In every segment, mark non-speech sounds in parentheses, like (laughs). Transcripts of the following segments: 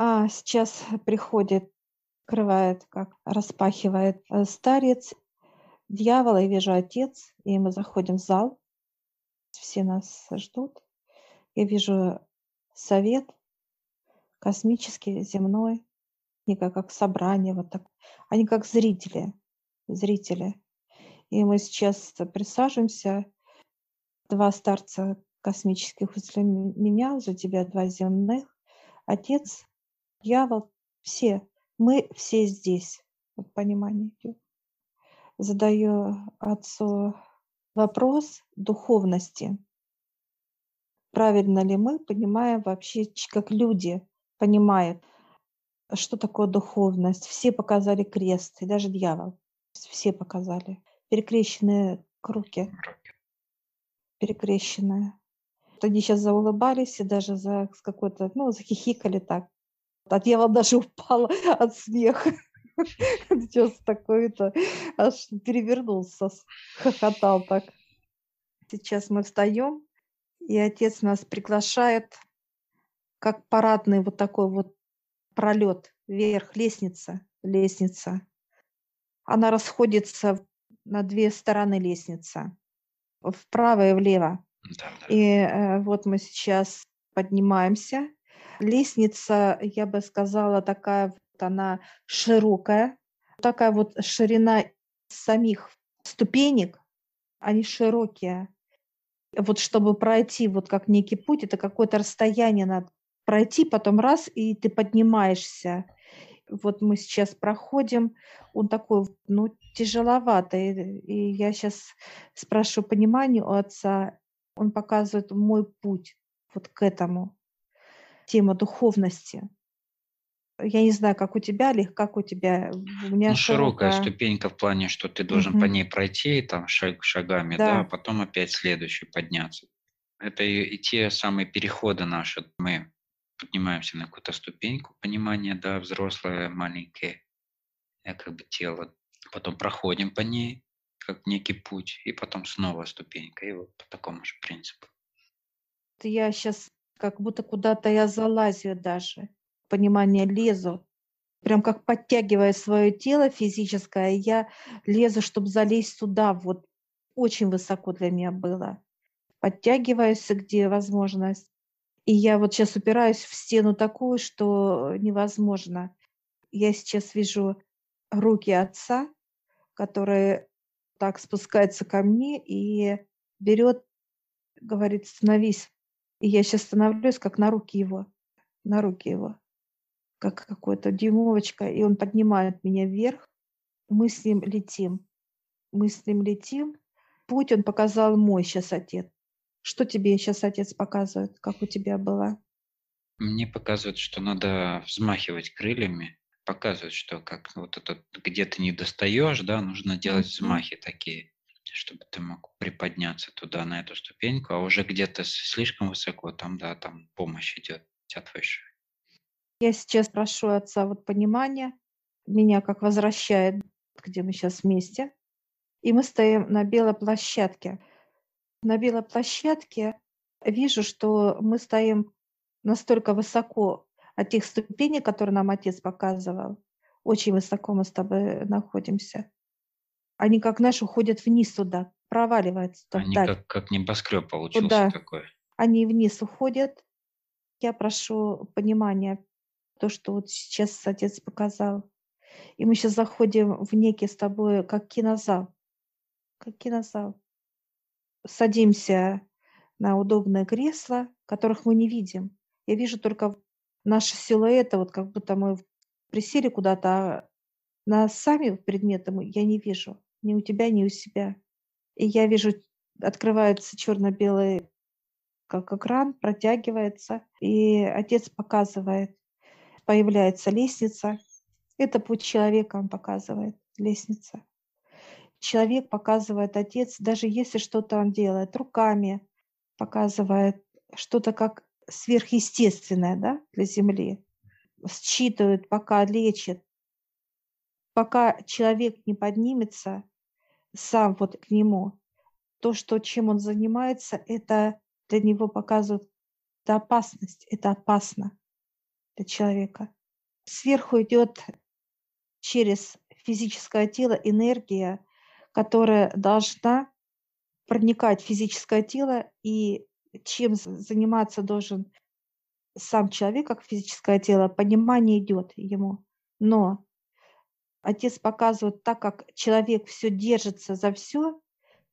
А сейчас приходит, открывает, как распахивает э, старец, дьявола, я вижу отец, и мы заходим в зал, все нас ждут. Я вижу совет космический, земной, не как, как собрание, вот так. Они как зрители, зрители. И мы сейчас присаживаемся, два старца космических возле меня, возле тебя два земных, отец, дьявол, все, мы все здесь, вот понимание идет. Задаю отцу вопрос духовности. Правильно ли мы понимаем вообще, как люди понимают, что такое духовность? Все показали крест, и даже дьявол. Все показали. Перекрещенные руки. Перекрещенные. Они сейчас заулыбались и даже за какой-то, ну, захихикали так. А дьявол даже (laughs) упал от смеха. (laughs) Сейчас такой-то аж перевернулся, хохотал так. Сейчас мы встаем, и отец нас приглашает, как парадный вот такой вот пролет вверх, лестница, лестница. Она расходится на две стороны лестница, вправо и влево. Да, да. И э, вот мы сейчас поднимаемся. Лестница, я бы сказала, такая вот она широкая, такая вот ширина самих ступенек, они широкие. Вот чтобы пройти вот как некий путь, это какое-то расстояние надо пройти, потом раз, и ты поднимаешься. Вот мы сейчас проходим, он такой, ну, тяжеловатый. И я сейчас спрашиваю понимание у отца, он показывает мой путь вот к этому, тема духовности. Я не знаю, как у тебя, или как у тебя. У меня ну, широкая ступенька в плане, что ты должен угу. по ней пройти там шаг, шагами, да. да, а потом опять следующий подняться. Это и, и те самые переходы наши. Мы поднимаемся на какую-то ступеньку понимания, да, взрослое, маленькое, э, как бы тело. Потом проходим по ней, как некий путь, и потом снова ступенька, и вот по такому же принципу. Я сейчас как будто куда-то я залазю даже, понимание лезу, прям как подтягивая свое тело физическое, я лезу, чтобы залезть туда, вот очень высоко для меня было. Подтягиваюсь, где возможность, и я вот сейчас упираюсь в стену такую, что невозможно. Я сейчас вижу руки отца, которые так спускаются ко мне и берет, говорит, становись. И я сейчас становлюсь как на руки его, на руки его, как какой-то дюймовочка, и он поднимает меня вверх. Мы с ним летим. Мы с ним летим. Путь он показал мой сейчас отец. Что тебе сейчас отец показывает, как у тебя было? Мне показывает, что надо взмахивать крыльями, показывает, что как вот это где ты не достаешь, да, нужно делать взмахи такие, чтобы ты мог приподняться туда на эту ступеньку, а уже где-то слишком высоко, там да, там помощь идет от выше. Я сейчас прошу отца вот понимания, меня как возвращает, где мы сейчас вместе, и мы стоим на белой площадке на белой площадке вижу, что мы стоим настолько высоко от тех ступеней, которые нам отец показывал. Очень высоко мы с тобой находимся. Они как наши уходят вниз туда, проваливаются. Они как, как небоскреб получился туда. такой. Они вниз уходят. Я прошу понимания, то, что вот сейчас отец показал. И мы сейчас заходим в некий с тобой, как кинозал. Как кинозал садимся на удобное кресло, которых мы не видим. Я вижу только наши силуэты, вот как будто мы присели куда-то, а на сами предметы я не вижу. Ни у тебя, ни у себя. И я вижу, открывается черно-белый как экран, протягивается, и отец показывает, появляется лестница. Это путь человека, он показывает, лестница человек показывает отец, даже если что-то он делает руками, показывает что-то как сверхъестественное да, для Земли, считывает, пока лечит. Пока человек не поднимется сам вот к нему, то, что, чем он занимается, это для него показывает это опасность, это опасно. для человека. Сверху идет через физическое тело энергия, которая должна проникать в физическое тело, и чем заниматься должен сам человек, как физическое тело, понимание идет ему. Но отец показывает, так как человек все держится за все,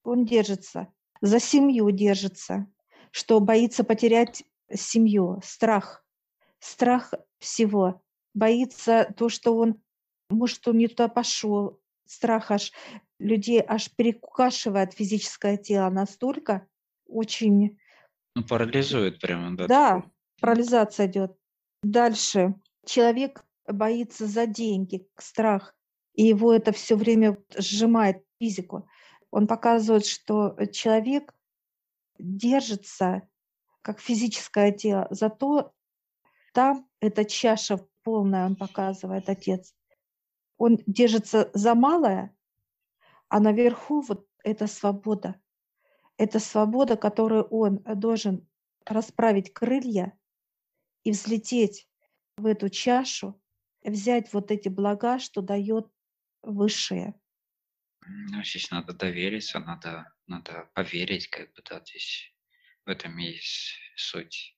он держится, за семью держится, что боится потерять семью, страх, страх всего, боится то, что он, может, он не туда пошел, страх аж людей аж перекашивает физическое тело настолько, очень... Ну, парализует прямо, да? Да, парализация идет. Дальше. Человек боится за деньги, страх, и его это все время сжимает физику. Он показывает, что человек держится как физическое тело, зато там эта чаша полная, он показывает, отец. Он держится за малое, а наверху вот эта свобода. Это свобода, которую он должен расправить крылья и взлететь в эту чашу, взять вот эти блага, что дает высшее. Ну, здесь надо довериться, надо, надо поверить, как бы, да, здесь в этом есть суть.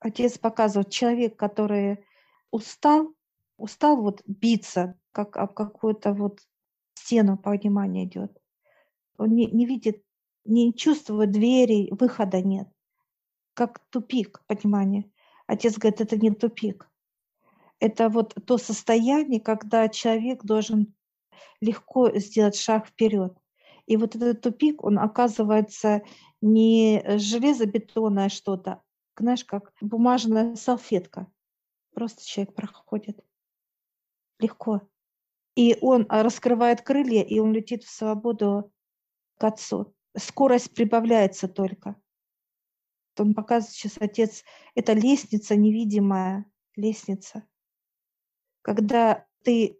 Отец показывает, человек, который устал, устал вот биться, как об какую-то вот стену понимания идет. Он не, не видит, не чувствует двери, выхода нет. Как тупик понимания. Отец говорит, это не тупик. Это вот то состояние, когда человек должен легко сделать шаг вперед. И вот этот тупик, он оказывается не железобетонное что-то, знаешь, как бумажная салфетка. Просто человек проходит легко. И он а, раскрывает крылья, и он летит в свободу к отцу. Скорость прибавляется только. Он показывает сейчас, отец, это лестница невидимая, лестница. Когда ты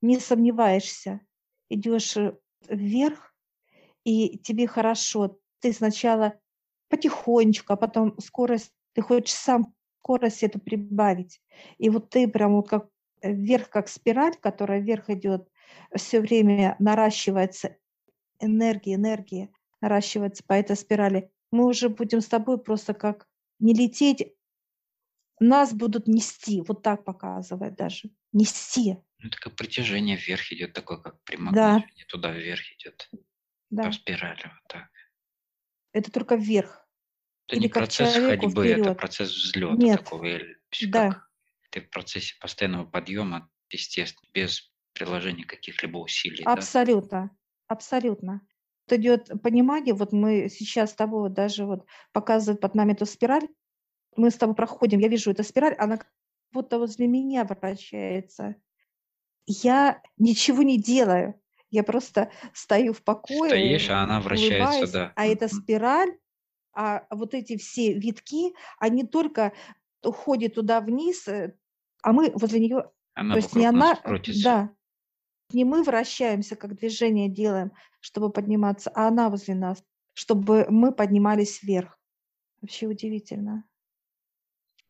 не сомневаешься, идешь э, вверх, и тебе хорошо. Ты сначала потихонечку, а потом скорость, ты хочешь сам скорость эту прибавить. И вот ты прям вот как Э, вверх как спираль, которая вверх идет, все время наращивается энергия, энергия наращивается по этой спирали. Мы уже будем с тобой просто как не лететь, нас будут нести, вот так показывает даже, нести. Ну, это как притяжение вверх идет, такое как прямоконечение, да. туда вверх идет, да. по спирали, вот так. Это только вверх. Это Или не процесс ходьбы, вперед. это процесс взлета Нет. такого. Да. Как ты в процессе постоянного подъема, естественно, без приложения каких-либо усилий. Абсолютно, да? абсолютно. Вот идет понимание, вот мы сейчас с тобой даже вот показывают под нами эту спираль, мы с тобой проходим, я вижу эту спираль, она будто возле меня вращается. Я ничего не делаю, я просто стою в покое. Стоишь, а она вращается, да. А эта спираль, а вот эти все витки, они только уходит туда вниз, э, а мы возле нее, она то есть не она, крутится. да, не мы вращаемся, как движение делаем, чтобы подниматься, а она возле нас, чтобы мы поднимались вверх. Вообще удивительно.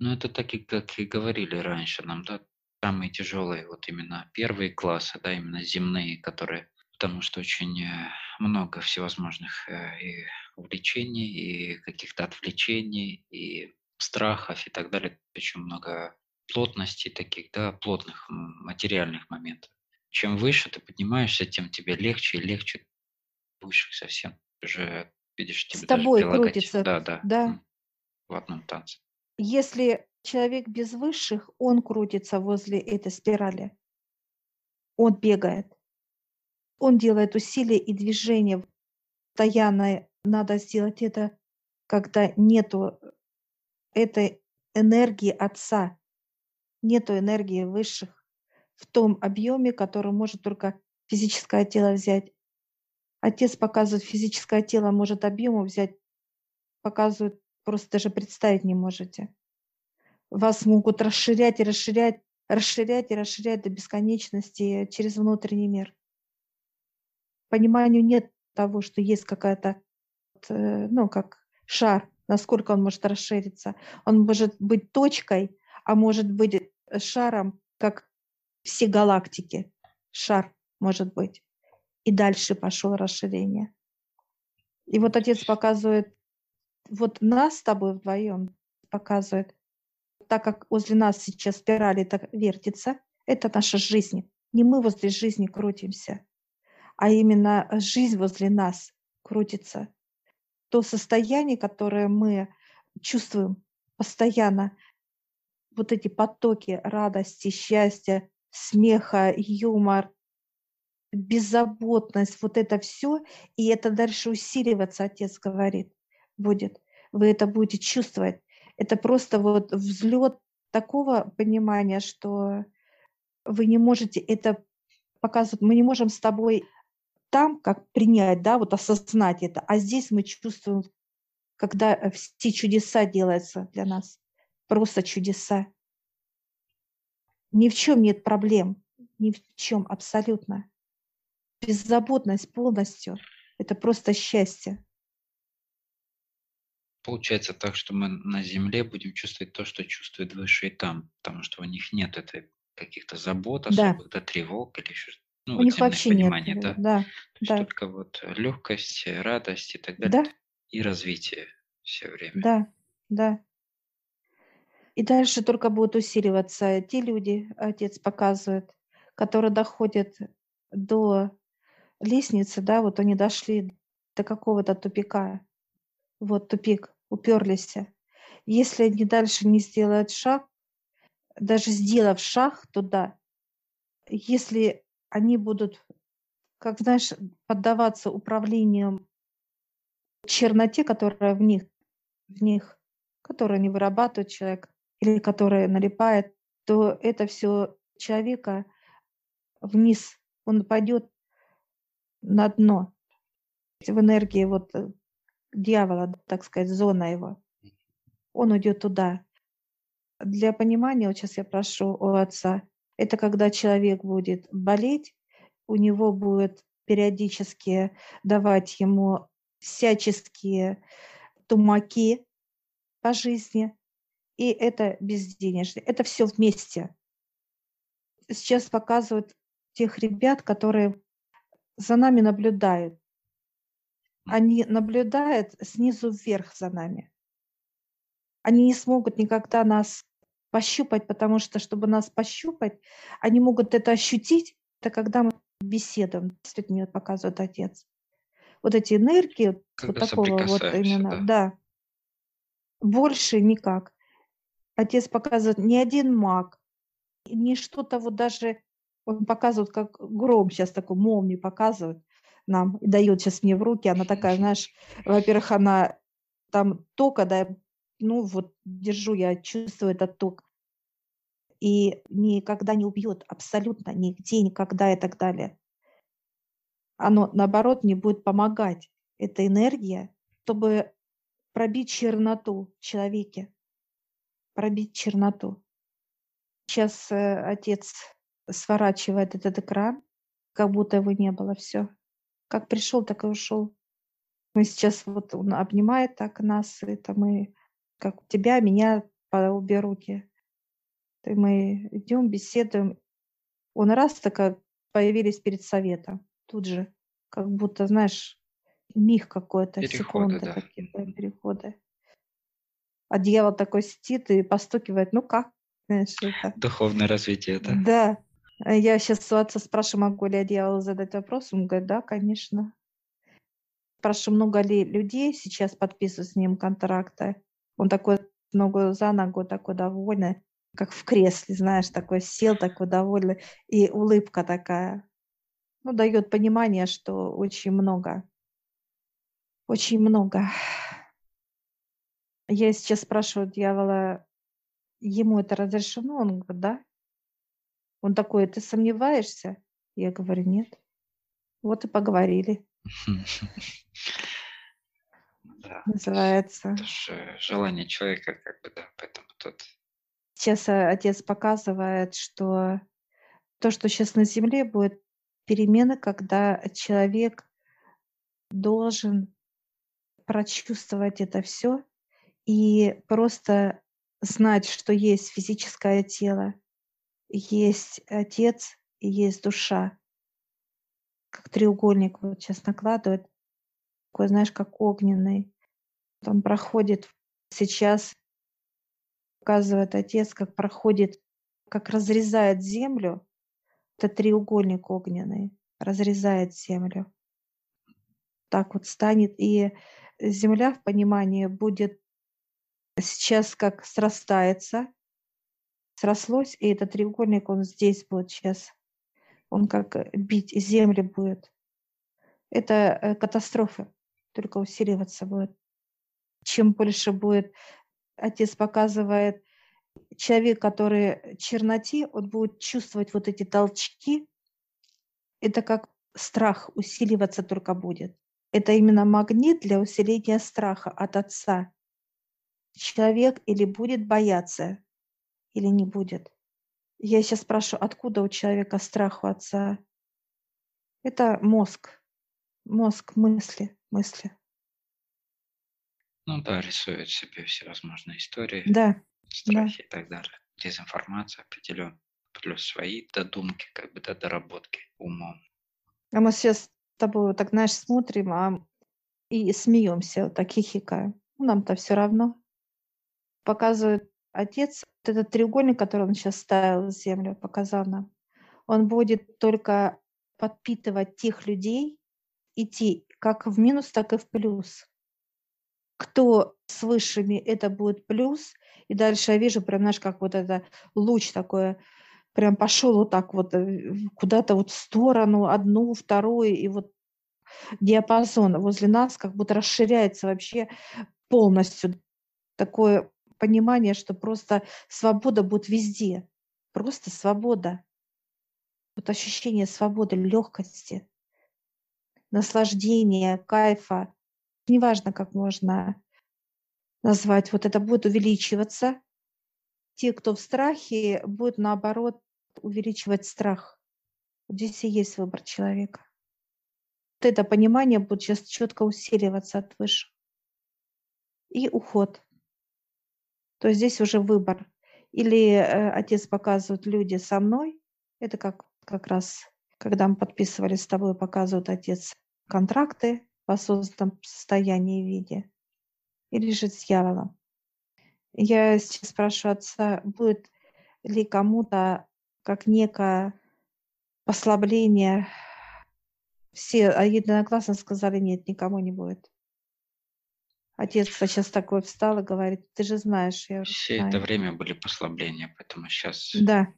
Ну, это так и как и говорили раньше нам, да, самые тяжелые, вот именно первые классы, да, именно земные, которые, потому что очень э, много всевозможных э, и увлечений, и каких-то отвлечений, и страхов и так далее, очень много плотности таких, да, плотных материальных моментов. Чем выше ты поднимаешься, тем тебе легче и легче выше совсем. Уже видишь, тебе С тобой крутится. Да, да. Да. В одном танце. Если человек без высших, он крутится возле этой спирали. Он бегает. Он делает усилия и движения. Постоянно надо сделать это, когда нету этой энергии Отца, нету энергии высших в том объеме, который может только физическое тело взять. Отец показывает, физическое тело может объему взять, показывает, просто даже представить не можете. Вас могут расширять и расширять, расширять и расширять до бесконечности через внутренний мир. Пониманию нет того, что есть какая-то, э, ну, как шар, насколько он может расшириться. Он может быть точкой, а может быть шаром, как все галактики. Шар может быть. И дальше пошло расширение. И вот отец показывает, вот нас с тобой вдвоем показывает, так как возле нас сейчас спирали так вертится, это наша жизнь. Не мы возле жизни крутимся, а именно жизнь возле нас крутится. То состояние, которое мы чувствуем постоянно, вот эти потоки радости, счастья, смеха, юмор, беззаботность, вот это все, и это дальше усиливаться, отец говорит, будет. Вы это будете чувствовать. Это просто вот взлет такого понимания, что вы не можете это показывать, мы не можем с тобой там как принять, да, вот осознать это, а здесь мы чувствуем, когда все чудеса делаются для нас, просто чудеса. Ни в чем нет проблем, ни в чем абсолютно. Беззаботность полностью – это просто счастье. Получается так, что мы на Земле будем чувствовать то, что чувствует выше и там, потому что у них нет этой каких-то забот, особых, да, да тревог или еще ну, у них вообще понимания, нет. Да, да. То есть да. только вот легкость, радость и так далее. Да. И развитие все время. Да, да. И дальше только будут усиливаться те люди, отец показывает, которые доходят до лестницы, да, вот они дошли до какого-то тупика. Вот тупик, уперлись. Если они дальше не сделают шаг, даже сделав шаг туда, если они будут, как знаешь, поддаваться управлению черноте, которая в них, в них, которая не вырабатывает человек, или которая налипает, то это все человека вниз, он пойдет на дно в энергии вот э, дьявола, так сказать, зона его. Он уйдет туда. Для понимания, вот сейчас я прошу у отца, это когда человек будет болеть, у него будет периодически давать ему всяческие тумаки по жизни, и это безденежное. Это все вместе. Сейчас показывают тех ребят, которые за нами наблюдают. Они наблюдают снизу вверх за нами. Они не смогут никогда нас пощупать, потому что, чтобы нас пощупать, они могут это ощутить, это когда мы беседуем с людьми, показывает отец. Вот эти энергии, когда вот такого вот именно, да. да. Больше никак. Отец показывает не один маг, не что-то вот даже, он показывает, как гром сейчас такой молнию показывает нам и дает сейчас мне в руки. Она такая, знаешь, во-первых, она там тока, да, ну вот держу, я чувствую этот ток. И никогда не убьет, абсолютно нигде, никогда и так далее. Оно, наоборот, мне будет помогать, эта энергия, чтобы пробить черноту в человеке, пробить черноту. Сейчас э, отец сворачивает этот экран, как будто его не было, все. Как пришел, так и ушел. Мы сейчас вот он обнимает так нас, это мы как тебя, меня по обе руки. И мы идем, беседуем. Он раз так появились перед советом. Тут же, как будто, знаешь, миг какой-то, секунды да. какие-то, переходы. А дьявол такой сидит и постукивает, ну как? Знаешь, это. Духовное развитие, да? Да. А я сейчас у отца спрашиваю, могу ли я дьяволу задать вопрос. Он говорит, да, конечно. Спрашиваю, много ли людей сейчас подписывают с ним контракты. Он такой ногу за ногу, такой довольный, как в кресле, знаешь, такой сел, такой довольный, и улыбка такая. Ну, дает понимание, что очень много, очень много. Я сейчас спрашиваю дьявола, ему это разрешено? Он говорит, да. Он такой, ты сомневаешься? Я говорю, нет. Вот и поговорили. (laughs) Да. Называется. Это же желание человека, как бы, да, поэтому тут... Сейчас э, отец показывает, что то, что сейчас на Земле будет перемены, когда человек должен прочувствовать это все и просто знать, что есть физическое тело, есть Отец и есть душа. Как треугольник вот сейчас накладывает, такой, знаешь, как огненный. Он проходит сейчас, показывает Отец, как проходит, как разрезает землю. Это треугольник огненный, разрезает землю. Так вот станет, и земля в понимании будет сейчас как срастается, срослось, и этот треугольник, он здесь будет сейчас. Он как э, бить землю будет. Это э, катастрофа, только усиливаться будет. Чем больше будет, отец показывает, человек, который черноте, он будет чувствовать вот эти толчки. Это как страх усиливаться только будет. Это именно магнит для усиления страха от отца. Человек или будет бояться, или не будет. Я сейчас спрашиваю, откуда у человека страх у отца? Это мозг. Мозг, мысли, мысли. Ну да, рисует себе всевозможные истории, Да, страхи и так далее. Дезинформация определенно. Плюс свои додумки, как бы, да, доработки умом. А мы сейчас с тобой вот так, знаешь, смотрим а, и смеемся, вот так хихикаем. Нам-то все равно. Показывает отец, вот этот треугольник, который он сейчас ставил в землю, показал нам, он будет только подпитывать тех людей, идти как в минус, так и в плюс. Кто с высшими, это будет плюс. И дальше я вижу прям, знаешь, как вот это луч такой, прям пошел вот так вот э, куда-то вот в сторону, одну, вторую, и вот диапазон возле нас как будто расширяется вообще полностью. Такое понимание, что просто свобода будет везде. Просто свобода. Вот ощущение свободы, легкости, наслаждения, кайфа. Неважно, как можно назвать. Вот это будет увеличиваться. Те, кто в страхе, будет наоборот увеличивать страх. Здесь и есть выбор человека. Вот это понимание будет сейчас четко усиливаться от выше. И уход. То здесь уже выбор. Или э, отец показывает люди со мной, это как, как раз, когда мы подписывали с тобой, показывает отец контракты в осознанном состоянии и виде, или же с дьяволом. Я сейчас спрашиваю отца, будет ли кому-то как некое послабление. Все а единогласно сказали, нет, никому не будет. Отец сейчас такой встал и говорит, ты же знаешь. Я Все знаю. это время были послабления, поэтому сейчас Да,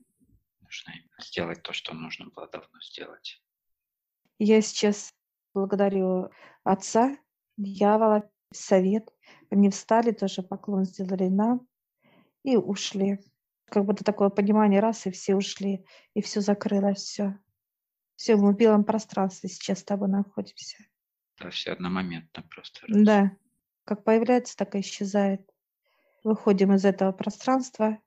нужно сделать то, что нужно было давно сделать. я сейчас благодарю отца, дьявола, совет. Они встали, тоже поклон сделали нам и ушли. Как будто такое понимание, раз, и все ушли, и все закрылось, все. Все, мы в белом пространстве сейчас с тобой находимся. Да, все одномоментно просто. Да, как появляется, так и исчезает. Выходим из этого пространства,